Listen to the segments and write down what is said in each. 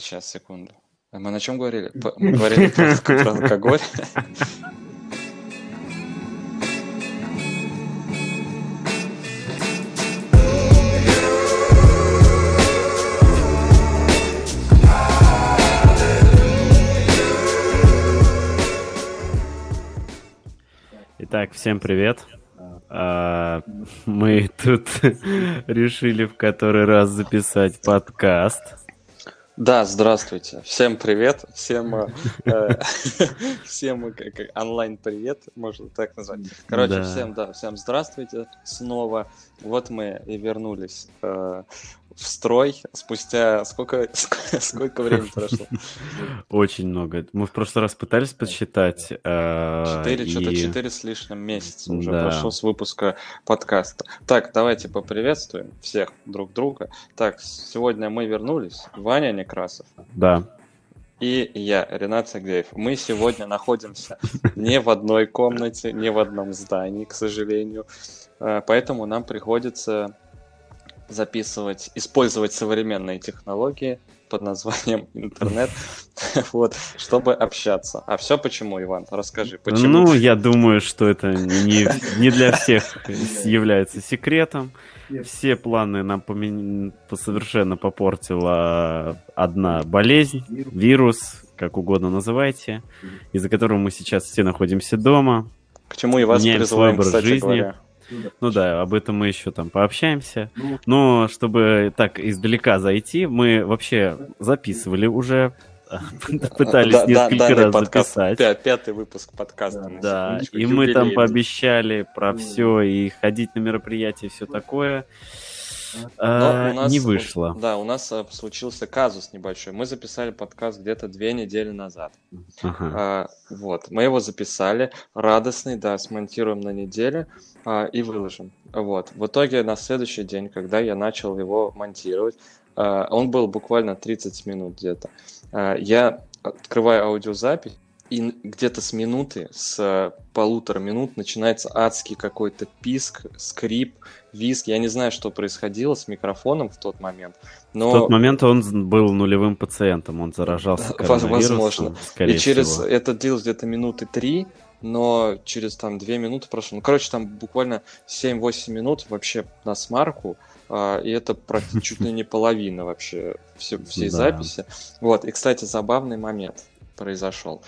Сейчас, секунду. А Мы на чем говорили? Мы говорили про, про алкоголь. Итак, всем привет. А, Мы тут решили в который раз записать подкаст. Да, здравствуйте. Всем привет. Всем, э, э, всем э, как- как онлайн-привет, можно так назвать. Короче, Да. всем, да, всем здравствуйте снова. Вот мы и вернулись э, в строй спустя сколько, сколько времени прошло? Очень много. Мы в прошлый раз пытались подсчитать. а, Четыре, что-то и- четыре с лишним месяца уже Да. прошло с выпуска подкаста. Так, давайте поприветствуем всех друг друга. Так, сегодня мы вернулись. Ваня Некрасов Да. и я, Ренат Сагдеев. Мы сегодня находимся не в одной комнате, не в одном здании, к сожалению. Э, Поэтому нам приходится записывать, использовать современные технологии под названием интернет, вот, чтобы общаться. А все почему, Иван? Расскажи, почему? Ну, я думаю, что это не, не для всех является секретом. Все планы нам помен- по- совершенно попортила одна болезнь, вирус, как угодно называйте, из-за которого мы сейчас все находимся дома. К чему и вас призываем, кстати жизни. говоря. Ну да, об этом мы еще там пообщаемся. Но чтобы так издалека зайти, мы вообще записывали уже, пытались Да- да- несколько раз записать. пя- Пятый выпуск подкаста. Да, и мы там пообещали про все и ходить на мероприятия, все такое. А, нас- Не вышло. Да, у нас э, случился казус небольшой. Мы записали подкаст где-то две недели назад. Ага. А, вот, мы его записали, радостный, да, смонтируем на неделе а, и выложим. Вот, в итоге на следующий день, когда я начал его монтировать, а, он был буквально 30 минут где-то. А, я открываю аудиозапись, и где-то с минуты, с э, полутора минут начинается адский какой-то писк, скрип, визг. Я не знаю, что происходило с микрофоном в тот момент, но... В тот момент он был нулевым пациентом, он заражался коронавирусом, возможно. скорее и через всего. это длилось где-то минуты три, но через там две минуты прошло. Ну, короче, там буквально 7-8 минут вообще на смарку, а, и это чуть ли не половина вообще все- всей записи. Вот, и, кстати, забавный момент произошел.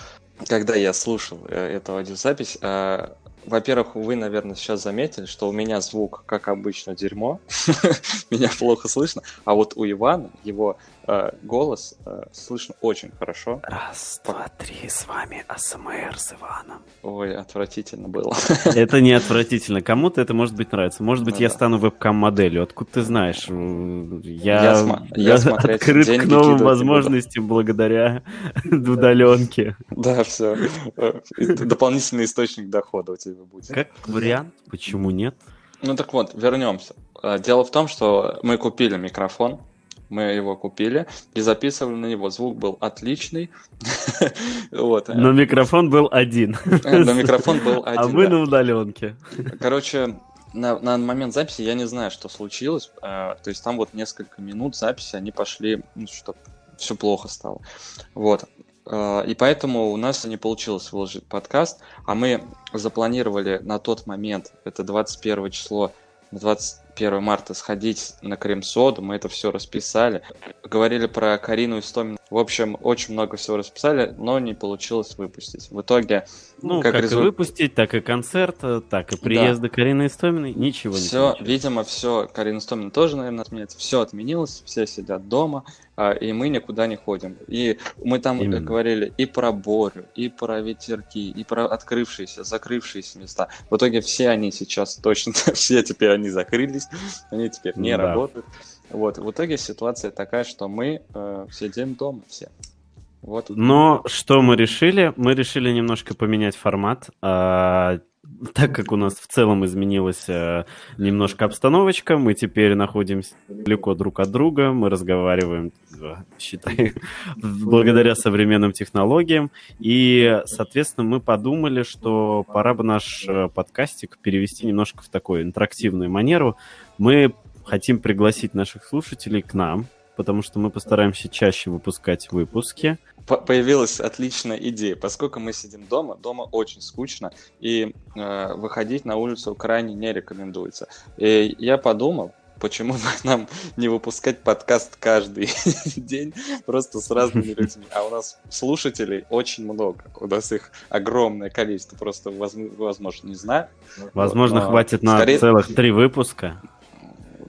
Когда я слушал э, эту аудиозапись, э, во-первых, вы, наверное, сейчас заметили, что у меня звук, как обычно, дерьмо. Меня плохо слышно. А вот у Ивана его голос э, слышно очень хорошо. Раз, два, три, с вами АСМР с Иваном. Ой, отвратительно было. Это не отвратительно. Кому-то это может быть нравится. Может быть, Ну я да. стану вебкам-моделью. Откуда ты знаешь? Я, Я сма- я открыт к новым возможностям благодаря удаленке. Да, все. Дополнительный источник дохода у тебя будет. Как вариант, почему нет? Ну так вот, вернемся. Дело в том, что мы купили микрофон, мы его купили и записывали на него. Звук был отличный. вот. Но микрофон был один. Но микрофон был а один. А мы на удаленке. Короче, на, на момент записи я не знаю, что случилось. А, то есть там вот несколько минут записи, они пошли, ну, что все плохо стало. Вот. А, и поэтому у нас не получилось выложить подкаст, а мы запланировали на тот момент, это 21 число, 20, 1 марта сходить на крем-соду, мы это все расписали. Говорили про Карину Истомину. В общем, очень много всего расписали, но не получилось выпустить. В итоге... Ну, как, как резу... и выпустить, так и концерт, э, так и приезды да. Карины Истоминой, ничего все, не Все, видимо, все, Карина Истомина тоже, наверное, отменится. Все отменилось, все сидят дома, и мы никуда не ходим. И мы там э, Именно. говорили и про Борю, и про ветерки, и про открывшиеся, закрывшиеся места. В итоге все они сейчас точно, все теперь они закрылись, они теперь не Да. работают. Вот, в итоге ситуация такая, что мы э, сидим дома все. Вот. Но что мы решили? Мы решили немножко поменять формат. Так как у нас в целом изменилась э, немножко обстановочка, мы теперь находимся далеко друг от друга, мы разговариваем, э, считай, благодаря современным технологиям. И, соответственно, мы подумали, что пора бы наш э, подкастик перевести немножко в такую интерактивную манеру. Мы хотим пригласить наших слушателей к нам потому что мы постараемся чаще выпускать выпуски. Появилась отличная идея. Поскольку мы сидим дома, дома очень скучно, и э, выходить на улицу крайне не рекомендуется. И я подумал, почему нам не выпускать подкаст каждый день просто с разными людьми. А у нас слушателей очень много. У нас их огромное количество. Просто, возможно, не знаю. Возможно, Но хватит на скорее... целых три выпуска.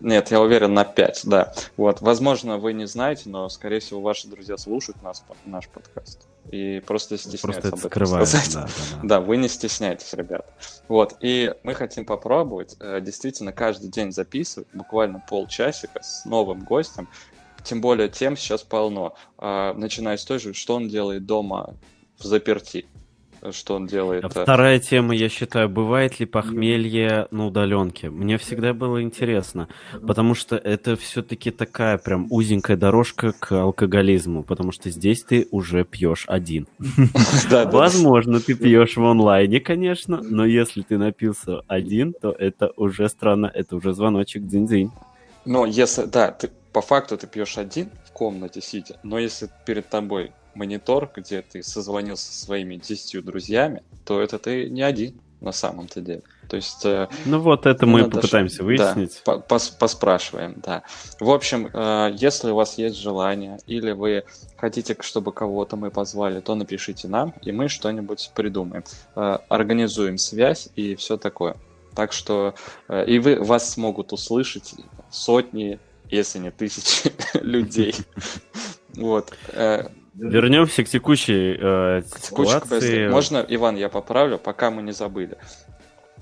Нет, я уверен, на 5, да. Вот, возможно, вы не знаете, но, скорее всего, ваши друзья слушают нас, наш подкаст. И просто стесняются просто об этом сказать. Да, да, да. да, вы не стесняйтесь, ребят. Вот, и мы хотим попробовать э, действительно каждый день записывать, буквально полчасика с новым гостем, тем более тем сейчас полно. А, начиная с той же, что он делает дома в заперти что он делает. Вторая тема, я считаю, бывает ли похмелье на удаленке? Мне всегда было интересно, потому что это все-таки такая прям узенькая дорожка к алкоголизму, потому что здесь ты уже пьешь один. Возможно, ты пьешь в онлайне, конечно, но если ты напился один, то это уже странно, это уже звоночек дзинь-дзинь. Ну, если, да, ты по факту ты пьешь один в комнате сидя, но если перед тобой монитор, где ты созвонился со своими десятью друзьями, то это ты не один на самом-то деле. То есть... Э, ну вот это мы попытаемся ш... выяснить. Да, пос поспрашиваем, да. В общем, э, если у вас есть желание, или вы хотите, чтобы кого-то мы позвали, то напишите нам, и мы что-нибудь придумаем. Э, организуем связь и все такое. Так что и вы, вас смогут услышать сотни, если не тысячи людей. Вот. Вернемся к текущей э, ситуации. Можно, Иван, я поправлю, пока мы не забыли.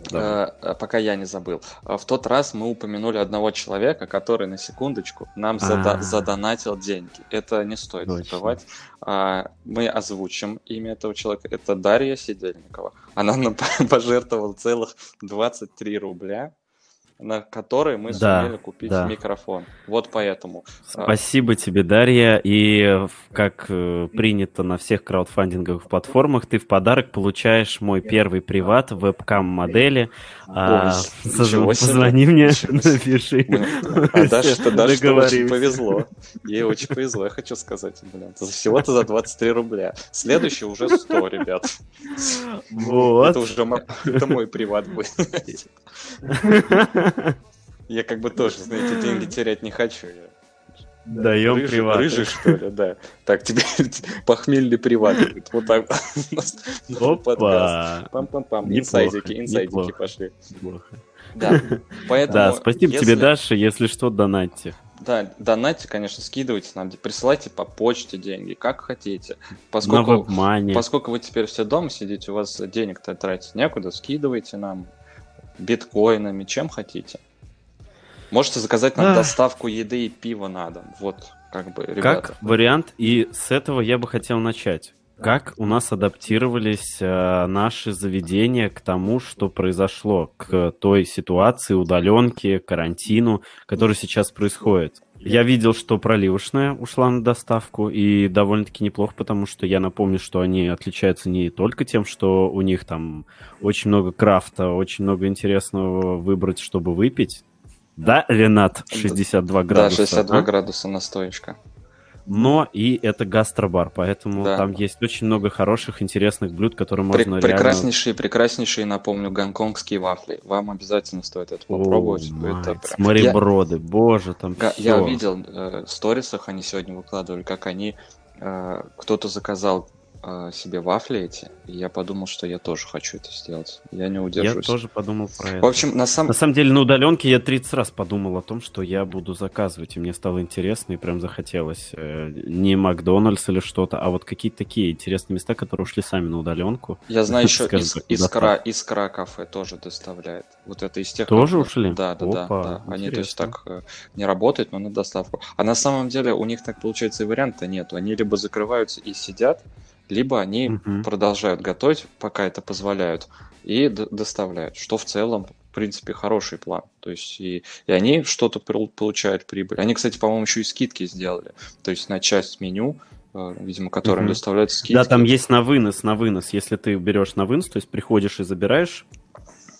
Да. Э, пока я не забыл. В тот раз мы упомянули одного человека, который на секундочку нам зада- а. задонатил деньги. Это не стоит Точно. забывать. А, мы озвучим имя этого человека. Это Дарья Сидельникова. Она нам пожертвовала целых 23 рубля на который мы да, сумели купить да. микрофон. Вот поэтому. Спасибо тебе, Дарья. И как э, принято на всех краудфандинговых платформах, ты в подарок получаешь мой первый приват вебкам-модели. А, позвони мне, напиши. А Даша, Даша очень повезло. Ей очень повезло, я хочу сказать. Блин, всего-то за 23 рубля. Следующий уже 100, ребят. Вот. Это уже это мой приват будет. Я как бы тоже, знаете, деньги терять не хочу. Даем Рыжий, приват. Рыжий, что ли, да. Так, тебе похмельный приват. Вот так Опа. Пам-пам-пам. Инсайдики, инсайдики пошли. Неплохо. Да, поэтому... Да, спасибо тебе, Даша. Если что, донатьте. Да, донатьте, конечно, скидывайте нам, присылайте по почте деньги, как хотите. Поскольку, поскольку вы теперь все дома сидите, у вас денег-то тратить некуда, скидывайте нам биткоинами, чем хотите. Можете заказать нам доставку еды и пива на дом. Вот, как бы, ребята. Как вариант, и с этого я бы хотел начать. Как у нас адаптировались э, наши заведения к тому, что произошло, к той ситуации, удаленке, карантину, который сейчас происходит? Я видел, что проливочная ушла на доставку, и довольно-таки неплохо, потому что я напомню, что они отличаются не только тем, что у них там очень много крафта, очень много интересного выбрать, чтобы выпить. Да, Ренат, 62 градуса. Да, 62 а? градуса настоечка но и это гастробар, поэтому да. там есть очень много хороших, интересных блюд, которые можно Пр- прекраснейшие, реально... Прекраснейшие, напомню, гонконгские вафли. Вам обязательно стоит это попробовать. О, это прям... Смореброды, я... боже, там я, все. Я видел э, в сторисах, они сегодня выкладывали, как они, э, кто-то заказал э, себе вафли эти, и я подумал, что я тоже хочу это сделать. Я не удержусь. Я тоже подумал про это. В общем, на самом... На самом деле, на удаленке я 30 раз подумал о том, что я буду заказывать, и мне стало интересно, и прям захотелось. Э, не Макдональдс или что-то, а вот какие-то такие интересные места, которые ушли сами на удаленку. Я знаю еще ис- искра, искра кафе тоже доставляет. Вот это из тех... Тоже ушли? Да, да, Опа, да. да. Они, то есть, так э, не работают, но на доставку. А на самом деле у них так, получается, и варианта нету. Они либо закрываются и сидят, либо они угу. продолжают готовить, пока это позволяют, и доставляют, что в целом, в принципе, хороший план. То есть и, и они что-то получают прибыль. Они, кстати, по-моему, еще и скидки сделали. То есть на часть меню э, видимо, которым угу. доставляют скидки. Да, там есть на вынос, на вынос. Если ты берешь на вынос, то есть приходишь и забираешь,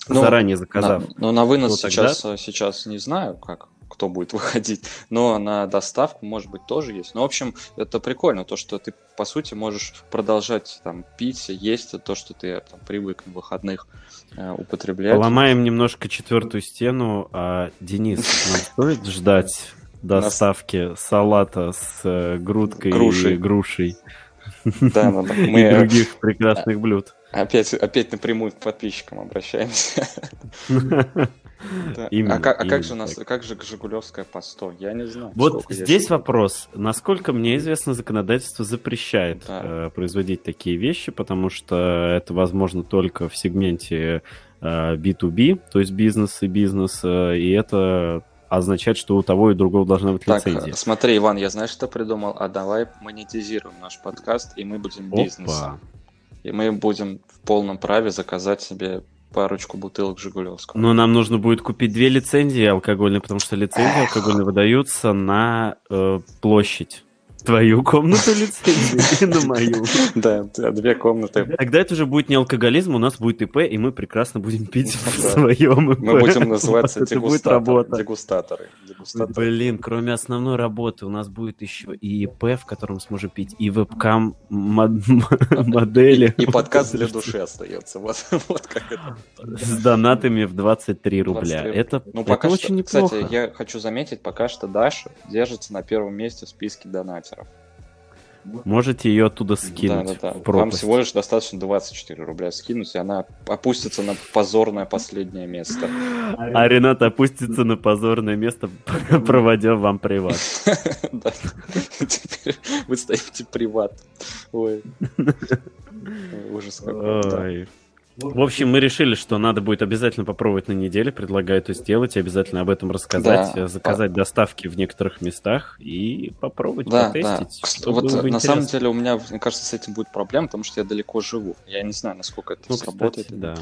ну, заранее заказав. На, ну, на вынос сейчас, тогда... сейчас не знаю, как кто будет выходить. Но на доставку, может быть, тоже есть. Но, в общем, это прикольно, то, что ты, по сути, можешь продолжать там пить, есть то, что ты там, привык на выходных э, употреблять. Поломаем немножко четвертую стену. А, Денис, нам стоит ждать доставки Нас... салата с э, грудкой грушей. и грушей? Да. Мы... И других прекрасных блюд. Опять, опять напрямую к подписчикам обращаемся. Да. Именно, а как, а как же нас, как же Жигулевская по 100? Я не знаю. Вот здесь вопрос. Насколько мне известно, законодательство запрещает да. э, производить такие вещи, потому что это возможно только в сегменте э, B2B, то есть бизнес и бизнес, э, и это означает, что у того и другого должна быть так, лицензия. Смотри, Иван, я знаешь, что придумал? А давай монетизируем наш подкаст, и мы будем бизнесом. И мы будем в полном праве заказать себе парочку бутылок Жигулевского. Но нам нужно будет купить две лицензии алкогольные, потому что лицензии алкогольные выдаются на э, площадь твою комнату лицензию и на мою. Да, две комнаты. Тогда это уже будет не алкоголизм, у нас будет ИП, и мы прекрасно будем пить в своем ИП. Мы будем называться дегустаторы. Блин, кроме основной работы у нас будет еще и ИП, в котором сможем пить, и вебкам модели. И подкаст для души остается. Вот как это. С донатами в 23 рубля. Это ну, очень неплохо. Кстати, я хочу заметить, пока что Даша держится на первом месте в списке донатов инвесторов. Можете ее оттуда скинуть. Да, да, да. Вам всего лишь достаточно 24 рубля скинуть, и она опустится на позорное последнее место. А Ренат опустится на позорное место, проводя вам приват. Да. Теперь вы стоите приват. Ой. Ужас какой. В общем, мы решили, что надо будет обязательно попробовать на неделе. Предлагаю это сделать, обязательно об этом рассказать, да, заказать по... доставки в некоторых местах и попробовать да, потестить. Да. Вот на самом деле у меня, мне кажется, с этим будет проблема, потому что я далеко живу. Я не знаю, насколько это ну, сработает. Кстати, да.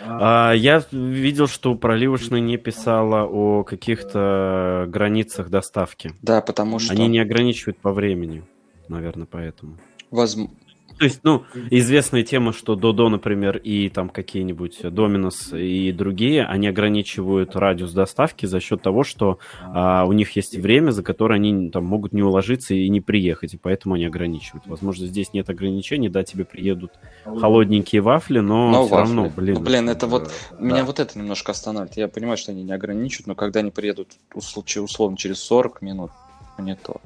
А, я видел, что проливочная не писала о каких-то границах доставки. Да, потому что... Они не ограничивают по времени, наверное, поэтому. Возможно. То есть, ну, известная тема, что Додо, например, и там какие-нибудь Доминос и другие, они ограничивают радиус доставки за счет того, что а, у них есть время, за которое они там могут не уложиться и не приехать, и поэтому они ограничивают. Возможно, здесь нет ограничений, да, тебе приедут холодненькие вафли, но, но все вафли. равно, блин. Ну, блин, это вот, да. меня вот это немножко останавливает. Я понимаю, что они не ограничивают, но когда они приедут, условно, через 40 минут, не то.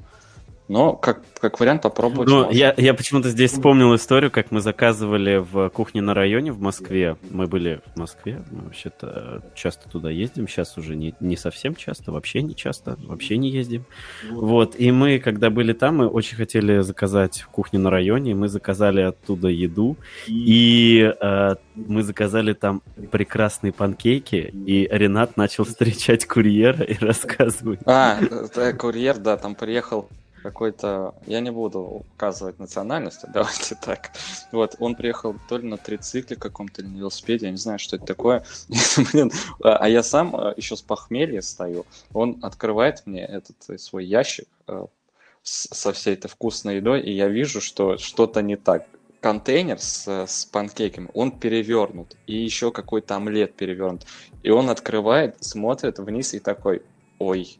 Но как, как вариант попробовать. Ну, я, я почему-то здесь вспомнил историю, как мы заказывали в кухне на районе в Москве. Мы были в Москве, мы вообще-то часто туда ездим. Сейчас уже не, не совсем часто, вообще не часто, вообще не ездим. Вот, и мы, когда были там, мы очень хотели заказать в кухне на районе. Мы заказали оттуда еду, и э, мы заказали там прекрасные панкейки, и Ренат начал встречать курьера и рассказывать. А, это курьер, да, там приехал какой-то, я не буду указывать национальность, давайте так. Вот, он приехал то ли на трицикле каком-то, или на велосипеде, я не знаю, что это такое. Блин, а, а я сам а, еще с похмелья стою. Он открывает мне этот э, свой ящик э, со всей этой вкусной едой, и я вижу, что что-то не так. Контейнер с, с панкейками, он перевернут, и еще какой-то омлет перевернут. И он открывает, смотрит вниз и такой, ой,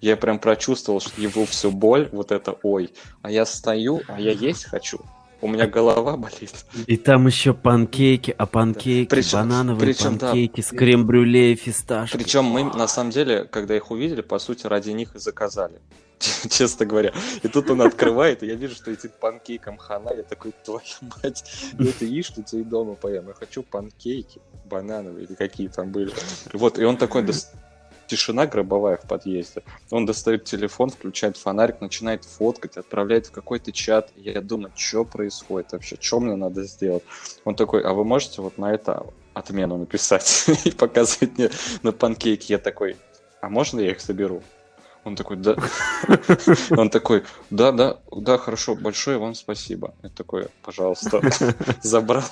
я прям прочувствовал, что его всю боль, вот это ой. А я стою, а я есть хочу. У меня голова болит. И там еще панкейки, а панкейки, да. причем, банановые причем, панкейки да. с крем-брюле и фисташкой. Причем мы, на самом деле, когда их увидели, по сути, ради них и заказали. Честно говоря. И тут он открывает, и я вижу, что этим панкейком хана. Я такой, твою мать, ну ты ешь, что ты и дома поем. Я хочу панкейки банановые или какие там были. Вот, и он такой, тишина гробовая в подъезде. Он достает телефон, включает фонарик, начинает фоткать, отправляет в какой-то чат. Я думаю, что происходит вообще, что мне надо сделать? Он такой, а вы можете вот на это отмену написать и показывать мне на панкейке? Я такой, а можно я их соберу? Он такой, да. Он такой, да, да, да, хорошо, большое вам спасибо. Я такой, пожалуйста, забрал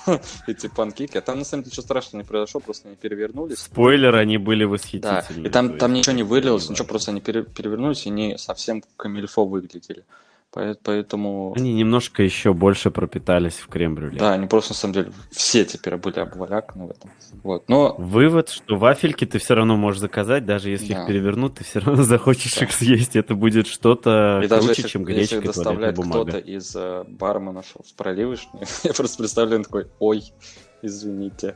эти панкейки. А там на самом деле ничего страшного не произошло, просто они перевернулись. Спойлер, они были восхитительные. Да, и там, там ничего не вылилось, ничего, просто они перевернулись и не совсем камильфо выглядели. Поэтому... Они немножко еще больше пропитались в крем-брюле. Да, они просто, на самом деле, все теперь были обваляканы в этом. Вот. Но... Вывод, что вафельки ты все равно можешь заказать, даже если да. их перевернут, ты все равно захочешь да. их съесть. Это будет что-то круче, даже если, чем гречка если доставляет кто-то из э, барменов в проливочную, я просто представляю такой, ой, извините.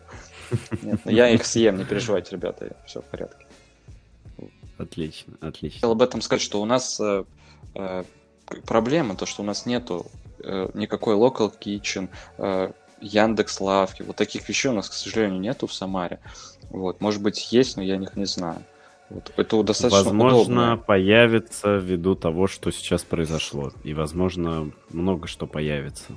Нет, ну я их съем, не переживайте, ребята, все в порядке. Отлично, отлично. Хотел об этом сказать, что у нас э, э, проблема, то, что у нас нету э, никакой local kitchen, э, Яндекс Лавки, вот таких вещей у нас, к сожалению, нету в Самаре. Вот, может быть, есть, но я них не знаю. Вот, это достаточно Возможно, удобно. появится ввиду того, что сейчас произошло. И, возможно, много что появится.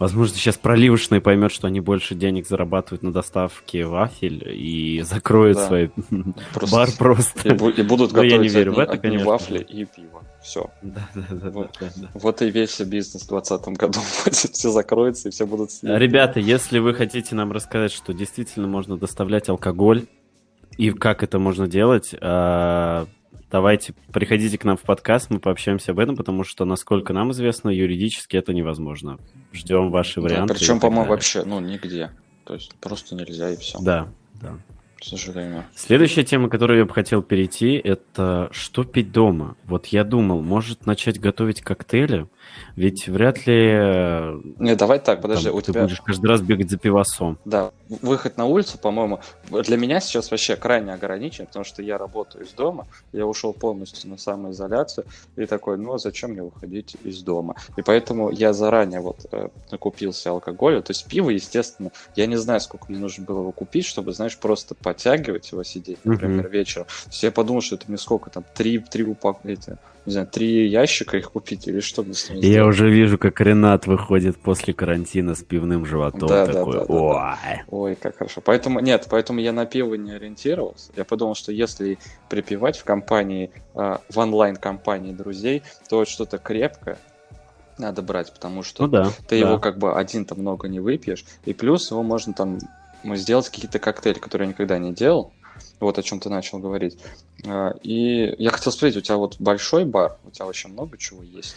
Возможно, сейчас проливочный поймет, что они больше денег зарабатывают на доставке вафель и закроют да. свой просто. бар просто. И, и будут готовить я не верю одни, в это, одни конечно. вафли и пиво. Все. Да, да, да, вот, да, да. вот и весь бизнес в 2020 году. Все закроется и все будут... Ребята, если вы хотите нам рассказать, что действительно можно доставлять алкоголь, и как это можно делать, а, давайте приходите к нам в подкаст, мы пообщаемся об этом, потому что, насколько нам известно, юридически это невозможно. Ждем ваши варианты. Да, причем, по-моему, вообще, ну, нигде. То есть просто нельзя и все. Да, да. К сожалению. Следующая тема, которую я бы хотел перейти, это что пить дома. Вот я думал, может начать готовить коктейли, ведь вряд ли... Э, Не, давай так, подожди, там, у ты тебя... будешь каждый раз бегать за пивасом. Да, выход на улицу, по-моему, для меня сейчас вообще крайне ограничен, потому что я работаю из дома, я ушел полностью на самоизоляцию, и такой, ну, а зачем мне выходить из дома? И поэтому я заранее вот э, накупился алкоголя, то есть пиво, естественно, я не знаю, сколько мне нужно было его купить, чтобы, знаешь, просто подтягивать его, сидеть, например, mm-hmm. вечером. То есть я подумал, что это мне сколько там, три, три упаковки, не знаю, три ящика их купить или что мне с ними Я уже вижу, как Ренат выходит после карантина с пивным животом. Да, такой, да, да, Ой. Да, да. Ой, как хорошо. Поэтому, нет, поэтому я на пиво не ориентировался. Я подумал, что если припивать в компании, э, в онлайн-компании друзей, то что-то крепкое, надо брать, потому что ну, да, ты да. его как бы один-то много не выпьешь, и плюс его можно там сделать какие-то коктейли, которые я никогда не делал, вот о чем ты начал говорить. А, и я хотел спросить, у тебя вот большой бар, у тебя очень много чего есть?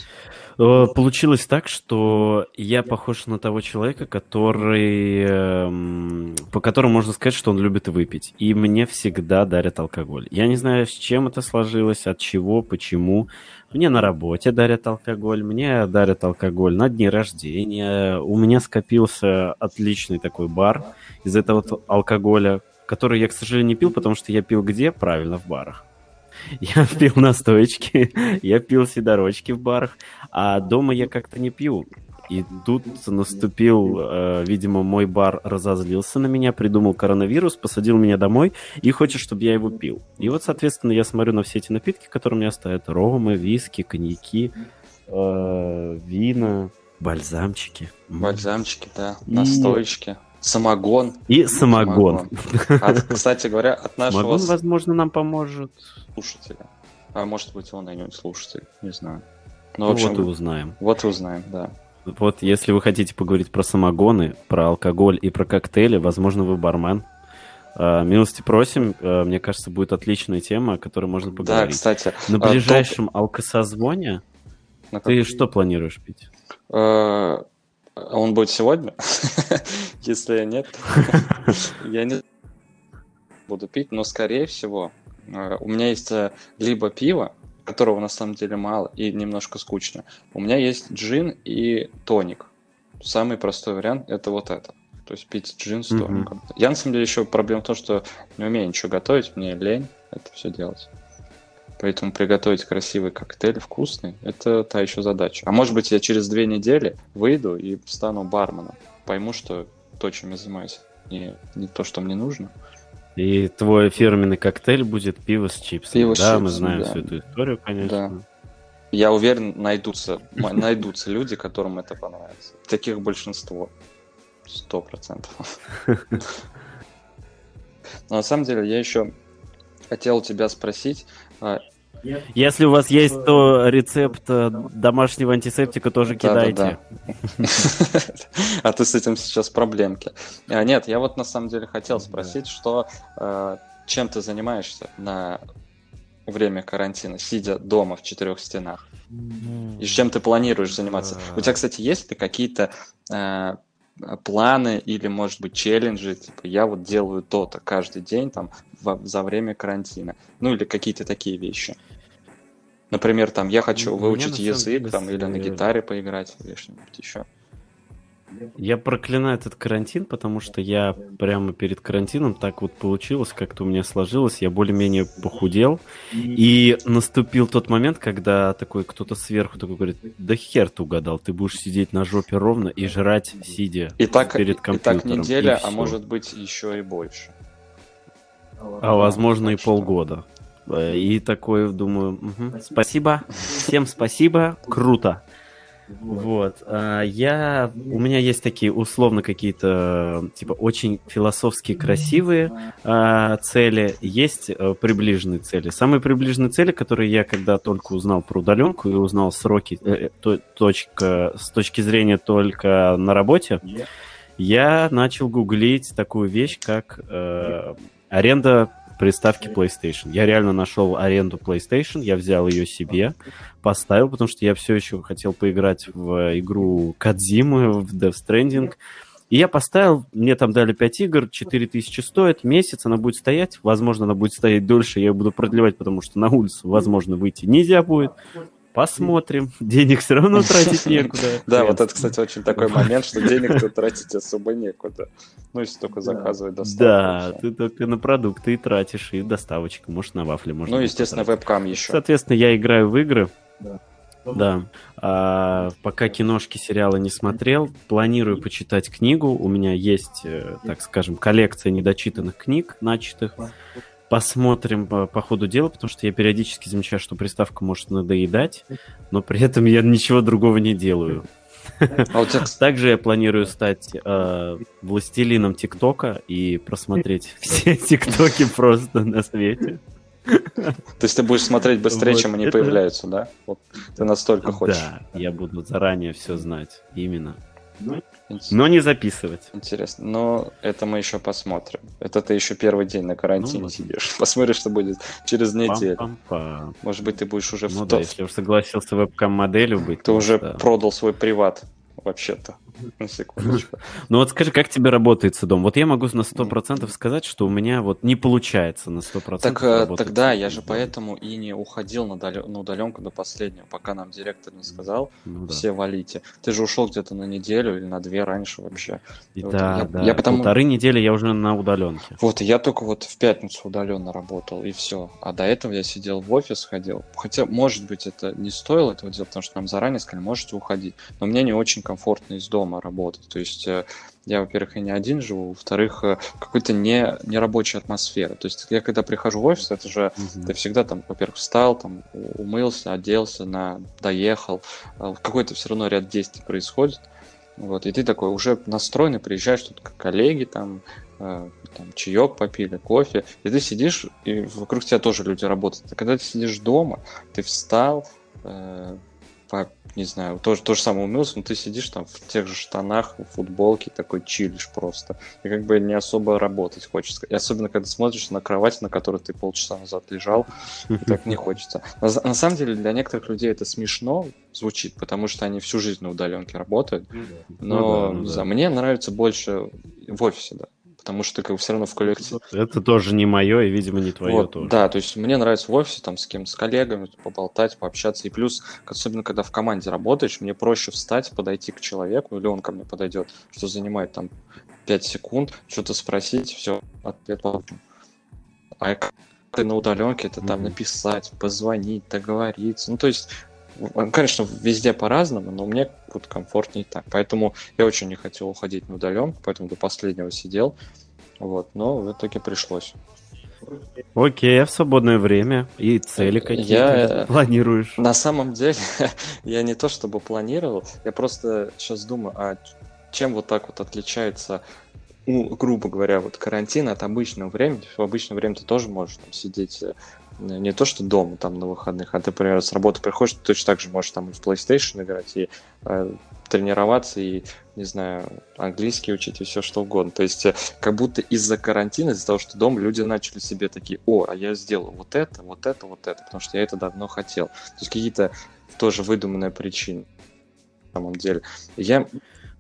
Э, получилось так, что я похож на того человека, который, эм, по которому можно сказать, что он любит выпить. И мне всегда дарят алкоголь. Я не знаю, с чем это сложилось, от чего, почему. Мне на работе дарят алкоголь, мне дарят алкоголь на дни рождения. У меня скопился отличный такой бар из этого алкоголя, который я, к сожалению, не пил, потому что я пил где? Правильно, в барах. Я пил настоечки, я пил сидорочки в барах, а дома я как-то не пил. И тут наступил, э, видимо, мой бар разозлился на меня, придумал коронавирус, посадил меня домой и хочет, чтобы я его пил. И вот, соответственно, я смотрю на все эти напитки, которые у меня стоят. Ромы, виски, коньяки, э, вина, бальзамчики. Бальзамчики, да, настоечки. Самогон. И самогон. самогон. А, кстати говоря, от нашего... Самогон, возможно, нам поможет. Слушателя. А может быть, он и не слушатель, не знаю. Ну, в общем, вот и узнаем. Вот и узнаем, да. Вот, если вы хотите поговорить про самогоны, про алкоголь и про коктейли, возможно, вы бармен. Uh, милости просим. Uh, мне кажется, будет отличная тема, о которой можно поговорить. Да, кстати. На а, ближайшем топ... алкосозвоне На ты что планируешь пить? Uh, он будет сегодня? Если нет, я не буду пить, но скорее всего э, у меня есть э, либо пиво, которого на самом деле мало и немножко скучно. У меня есть джин и тоник. Самый простой вариант это вот это. То есть пить джин с тоником. Mm-hmm. Я на самом деле еще проблема в том, что не умею ничего готовить, мне лень это все делать. Поэтому приготовить красивый коктейль, вкусный, это та еще задача. А может быть, я через две недели выйду и стану барменом. Пойму, что то, чем я занимаюсь, не, не то, что мне нужно. И твой фирменный коктейль будет пиво с чипсами. Пиво с да, чипсами, мы знаем да. всю эту историю, конечно. Да. Я уверен, найдутся, найдутся люди, которым это понравится. Таких большинство. Сто процентов. Но на самом деле я еще хотел тебя спросить, а, если у вас есть то рецепт э, домашнего антисептика, тоже кидайте. А ты с этим сейчас проблемки. А, нет, я вот на самом деле хотел спросить, что э, чем ты занимаешься на время карантина, сидя дома в четырех стенах? И чем ты планируешь заниматься? У тебя, кстати, есть ли какие-то э, планы или, может быть, челленджи? Типа, я вот делаю то-то каждый день там в, за время карантина. Ну, или какие-то такие вещи. Например, там, я хочу выучить язык, там, или на гитаре поиграть, или что-нибудь еще. Я проклинаю этот карантин, потому что я прямо перед карантином так вот получилось, как-то у меня сложилось, я более-менее похудел, и наступил тот момент, когда такой кто-то сверху такой говорит, да хер ты угадал, ты будешь сидеть на жопе ровно и жрать, сидя и так, перед компьютером. И так неделя, и а может быть еще и больше. А возможно и полгода. И такой думаю, угу, спасибо, всем спасибо, круто. Вот. А, я... У меня есть такие условно какие-то, типа, очень философские, красивые а, цели. Есть а, приближенные цели. Самые приближенные цели, которые я когда только узнал про удаленку и узнал сроки, э, то, точка, с точки зрения только на работе, я начал гуглить такую вещь, как э, аренда приставки PlayStation. Я реально нашел аренду PlayStation, я взял ее себе, поставил, потому что я все еще хотел поиграть в игру Кадзимы, в Death Stranding. И я поставил, мне там дали 5 игр, 4000 стоит, месяц она будет стоять, возможно, она будет стоять дольше, я буду продлевать, потому что на улицу, возможно, выйти нельзя будет. Посмотрим. Денег все равно тратить некуда. Да, вот это, кстати, очень такой момент, что денег-то тратить особо некуда. Ну, если только заказывать доставку. Да, ты только на продукты и тратишь, и доставочка. Может, на вафли можно. Ну, естественно, вебкам еще. Соответственно, я играю в игры. Да. Да. А, пока киношки, сериалы не смотрел, планирую почитать книгу. У меня есть, э, так скажем, коллекция недочитанных книг, начатых. Посмотрим по, по ходу дела, потому что я периодически замечаю, что приставка может надоедать, но при этом я ничего другого не делаю. А Также я планирую стать э, властелином ТикТока и просмотреть все ТикТоки просто на свете. То есть ты будешь смотреть быстрее, чем они появляются, да? ты настолько хочешь. Да, я буду заранее все знать. Именно. Но не записывать. Интересно. Но это мы еще посмотрим. Это ты еще первый день на карантине ну, сидишь. Посмотришь, что будет через неделю. Пам-пам-пам. Может быть, ты будешь уже ну, в да, если уж согласился вебкам-моделью быть. Ты уже да. продал свой приват вообще-то. На секундочку. Ну вот скажи, как тебе работает дом? Вот я могу на 100% сказать, что у меня вот не получается на 100% Так э, тогда я же поэтому и не уходил на, дал... на удаленку до последнего, пока нам директор не сказал, ну, да. все валите. Ты же ушел где-то на неделю или на две раньше вообще. И вот, да, я, да. Я потому... Полторы недели я уже на удаленке. Вот, я только вот в пятницу удаленно работал, и все. А до этого я сидел в офис, ходил. Хотя, может быть, это не стоило этого делать, потому что нам заранее сказали, можете уходить. Но мне не очень комфортно из дома работать. То есть э, я, во-первых, и не один живу, во-вторых, э, какой-то не, нерабочая атмосфера. То есть я когда прихожу в офис, это же угу. ты всегда там, во-первых, встал, там, умылся, оделся, на, доехал. А какой-то все равно ряд действий происходит. Вот, и ты такой уже настроенный, приезжаешь тут как коллеги, там, э, там чаек попили, кофе, и ты сидишь, и вокруг тебя тоже люди работают. А когда ты сидишь дома, ты встал, э, по, не знаю, тоже то же самое умылся, но ты сидишь там в тех же штанах, в футболке, такой чилишь просто. И как бы не особо работать хочется. И особенно, когда смотришь на кровать, на которой ты полчаса назад лежал, так не хочется. На, на самом деле, для некоторых людей это смешно звучит, потому что они всю жизнь на удаленке работают. Ну но ну, да, ну, да. мне нравится больше в офисе, да потому что как бы все равно в коллективе. Это тоже не мое и, видимо, не твое вот, тоже. Да, то есть мне нравится в офисе там с кем с коллегами поболтать, пообщаться. И плюс, особенно когда в команде работаешь, мне проще встать, подойти к человеку, или он ко мне подойдет, что занимает там 5 секунд, что-то спросить, все, ответ получим. А ты на удаленке, это там mm-hmm. написать, позвонить, договориться. Ну, то есть Конечно, везде по-разному, но мне вот комфортнее так. Поэтому я очень не хотел уходить на удаленку, поэтому до последнего сидел. Вот, но в итоге пришлось. Окей, а в свободное время и цели какие я... планируешь? На самом деле, я не то чтобы планировал, я просто сейчас думаю, а чем вот так вот отличается ну, грубо говоря, вот карантин от обычного времени. В обычное время ты тоже можешь там сидеть э, не то, что дома там на выходных, а ты, например, с работы приходишь, ты точно так же можешь там и в PlayStation играть, и э, тренироваться, и, не знаю, английский учить, и все что угодно. То есть э, как будто из-за карантина, из-за того, что дома люди начали себе такие, о, а я сделал вот это, вот это, вот это, потому что я это давно хотел. То есть какие-то тоже выдуманная причина. На самом деле. Я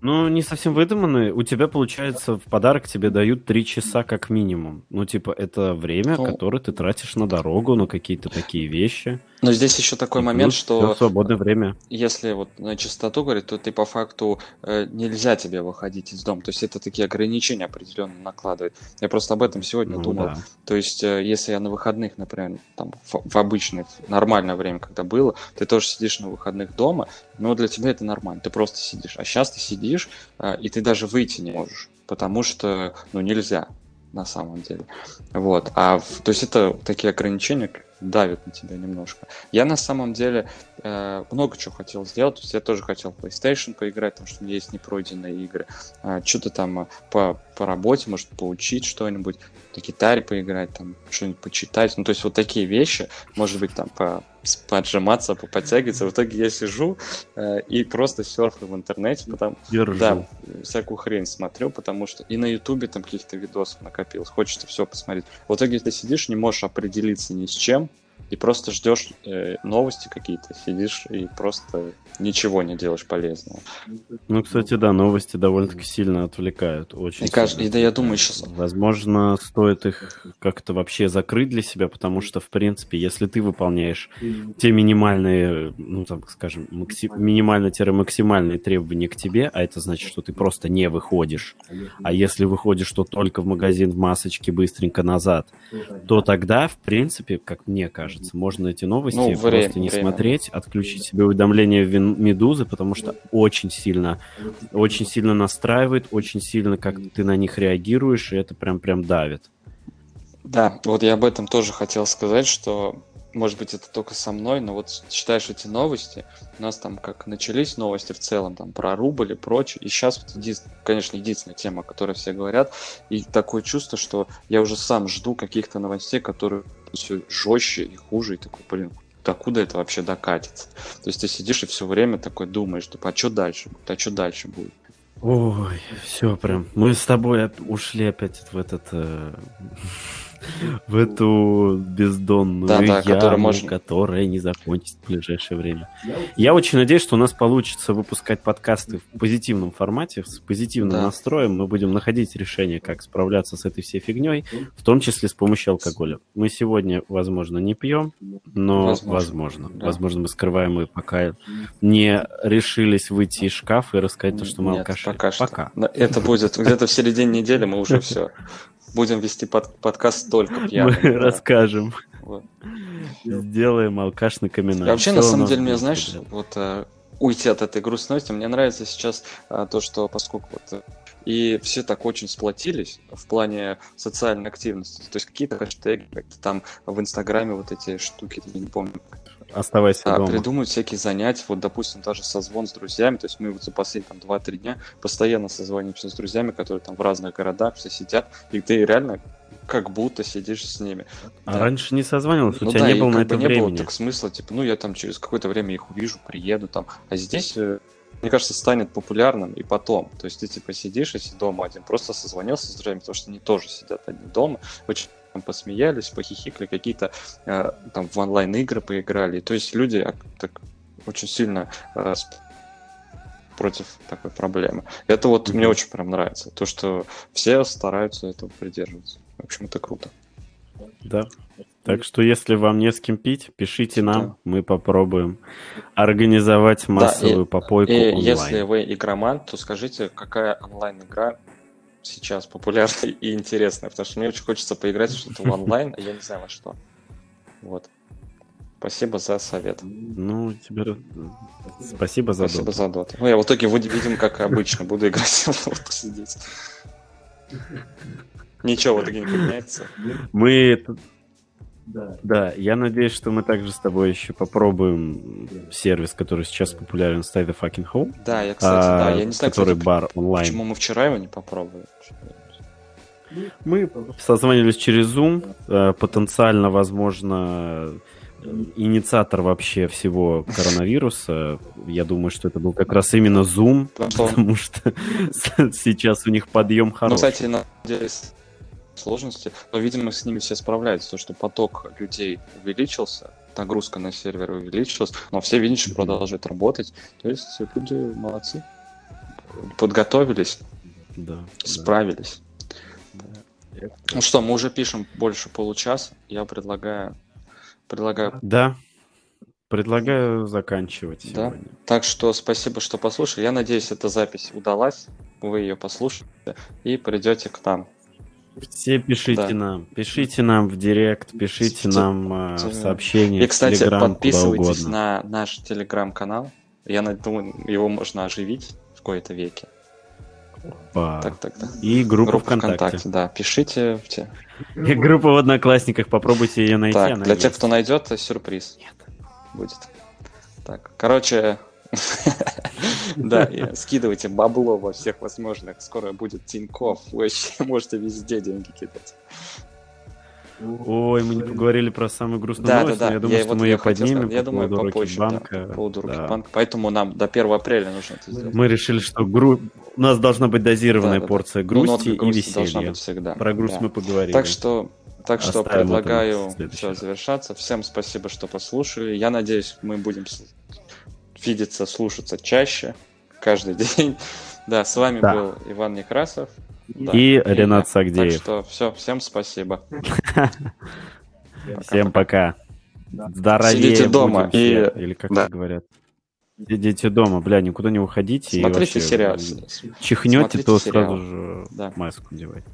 ну, не совсем выдуманные. У тебя, получается, в подарок тебе дают три часа как минимум. Ну, типа, это время, ну, которое ты тратишь на дорогу, на какие-то такие вещи. Но здесь еще такой момент, что... свободное время. Если вот на чистоту говорить, то ты по факту э, нельзя тебе выходить из дома. То есть это такие ограничения определенно накладывает. Я просто об этом сегодня ну, думал. Да. То есть э, если я на выходных, например, там в, в обычное, нормальное время, когда было, ты тоже сидишь на выходных дома, но для тебя это нормально. Ты просто сидишь. А сейчас ты сидишь, э, и ты даже выйти не можешь. Потому что, ну, нельзя на самом деле. Вот. А, то есть это такие ограничения, давит на тебя немножко. Я на самом деле э, много чего хотел сделать. То есть я тоже хотел PlayStation поиграть, потому что у меня есть непройденные игры. Э, что-то там по, по работе, может, поучить что-нибудь, на гитаре поиграть, там, что-нибудь почитать. Ну, то есть вот такие вещи, может быть, там, по, поджиматься, подтягиваться. В итоге я сижу э, и просто серфаю в интернете, Держу. да, всякую хрень смотрю, потому что и на Ютубе там каких-то видосов накопилось, хочется все посмотреть. В итоге ты сидишь, не можешь определиться ни с чем, и просто ждешь э, новости какие-то, сидишь и просто ничего не делаешь полезного. Ну, кстати, да, новости довольно-таки сильно отвлекают. Очень. И, кажется, и да, я думаю, сейчас... Возможно, стоит их как-то вообще закрыть для себя, потому что, в принципе, если ты выполняешь те минимальные, ну, там, скажем, макси... минимально-максимальные требования к тебе, а это значит, что ты просто не выходишь, а если выходишь, то только в магазин в масочке быстренько назад, то тогда, в принципе, как мне кажется, кажется. Можно эти новости ну, время, просто не время. смотреть, отключить себе уведомления в Медузы, потому что очень сильно, очень сильно настраивает, очень сильно как ты на них реагируешь, и это прям прям давит. Да, вот я об этом тоже хотел сказать, что может быть, это только со мной, но вот читаешь эти новости, у нас там как начались новости в целом, там про рубль и прочее, и сейчас вот, еди... конечно, единственная тема, о которой все говорят, и такое чувство, что я уже сам жду каких-то новостей, которые все жестче и хуже, и такой, блин, докуда это вообще докатится? То есть ты сидишь и все время такой думаешь, типа, а что дальше будет, а что дальше будет? Ой, все прям. Мы с тобой ушли опять в этот э, в эту бездонную да, да, яму, которая, можно... которая не закончится в ближайшее время. Я очень надеюсь, что у нас получится выпускать подкасты в позитивном формате, с позитивным да. настроем. Мы будем находить решение, как справляться с этой всей фигней, в том числе с помощью алкоголя. Мы сегодня, возможно, не пьем, но возможно. Возможно, да. возможно мы скрываем и пока не решились выйти из шкафа и рассказать то, что мы Нет, алкаши. Пока, пока. Что. Это будет где-то в середине недели, мы уже все Будем вести под, подкаст только пьяным. Мы да. расскажем. Вот. Сделаем алкашный камин. Вообще, Все на самом деле, мне, знаешь, будет. вот э, уйти от этой грустности, мне нравится сейчас э, то, что поскольку вот э, и все так очень сплотились в плане социальной активности. То есть какие-то хэштеги, как-то там в Инстаграме вот эти штуки, я не помню, Оставайся а, дома. Придумывают всякие занятия, вот, допустим, даже созвон с друзьями, то есть мы вот за последние там 2-3 дня постоянно созваниваемся с друзьями, которые там в разных городах все сидят, и ты реально как будто сидишь с ними. А да. раньше не созванивался, ну, у тебя да, не было на это не времени. было так смысла, типа, ну я там через какое-то время их увижу, приеду там, а здесь э, мне кажется, станет популярным и потом. То есть ты типа сидишь, если дома один, просто созвонился с друзьями, потому что они тоже сидят одни дома, очень там посмеялись, похихикали, какие-то э, там в онлайн-игры поиграли. То есть люди так очень сильно э, против такой проблемы. Это вот mm-hmm. мне очень прям нравится. То, что все стараются этого придерживаться. В общем, это круто. Да. Так что, если вам не с кем пить, пишите нам, да. мы попробуем организовать массовую да, и, попойку и онлайн. Если вы игроман, то скажите, какая онлайн-игра сейчас популярная и интересная, потому что мне очень хочется поиграть в что-то в онлайн, а я не знаю во что. Вот. Спасибо за совет. Ну, тебе спасибо за Спасибо за дот. Ну, я в итоге, видим, как обычно, буду играть в посидеть. Ничего в итоге не поменяется. Мы да. да, я надеюсь, что мы также с тобой еще попробуем сервис, который сейчас популярен, Stay the Fucking Home. Да, я, кстати, а, да, я не знаю, который кстати, бар онлайн. Почему мы вчера его не попробовали? Мы созвонились через Zoom, э, потенциально, возможно, инициатор вообще всего коронавируса. Я думаю, что это был как раз именно Zoom, потому что сейчас у них подъем хороший. Ну, кстати, на деле сложности, но, видимо, с ними все справляются, то, что поток людей увеличился, нагрузка на сервер увеличилась, но все, видишь, продолжают работать. То есть люди молодцы. Подготовились, Да. справились. Ну что, мы уже пишем больше получаса. Я предлагаю, предлагаю. Да. Предлагаю заканчивать Да. сегодня. Так что спасибо, что послушали. Я надеюсь, эта запись удалась. Вы ее послушаете и придете к нам. Все пишите Да. нам. Пишите нам в директ, пишите Т- нам э, в сообщения, И, кстати, куда подписывайтесь на наш телеграм-канал. Я думаю, его можно оживить в кои-то веке. Па. Так, так, так. И группу Группа ВКонтакте. ВКонтакте, да. Пишите. в те- И группа в Одноклассниках. Попробуйте ее найти. Так, для тех, кто найдет, сюрприз будет. Так, короче, да, скидывайте бабло во всех возможных. Скоро будет Тинькофф. Вы вообще можете везде деньги кидать. Ой, мы не поговорили про самую грустную Да, да, новость, но да. я думаю, что вот- мы ее поднимем. Я по думаю, попозже. да, Рокетбанка. по поводу Да. Рокетбанка. Поэтому нам до 1 апреля нужно это сделать. Мы решили, что гру... у нас должна быть дозированная Да, да, да. порция Ну, грусти нотка и грусти должна веселья. быть всегда. Про грусть Да. мы поговорили. Так что, так что Оставим на предлагаю все завершаться. Всем спасибо, что послушали. Я надеюсь, мы будем видеться, слушаться чаще, каждый день. Да, с вами Да. был Иван Некрасов. Да, И Ренат. Сагдеев. Так что все, всем спасибо. Всем пока. Здоровее Сидите дома и- Или как да. говорят. Сидите дома, бля, никуда не уходите. и Смотрите сериал. Чихнете, то сразу же маску надевайте.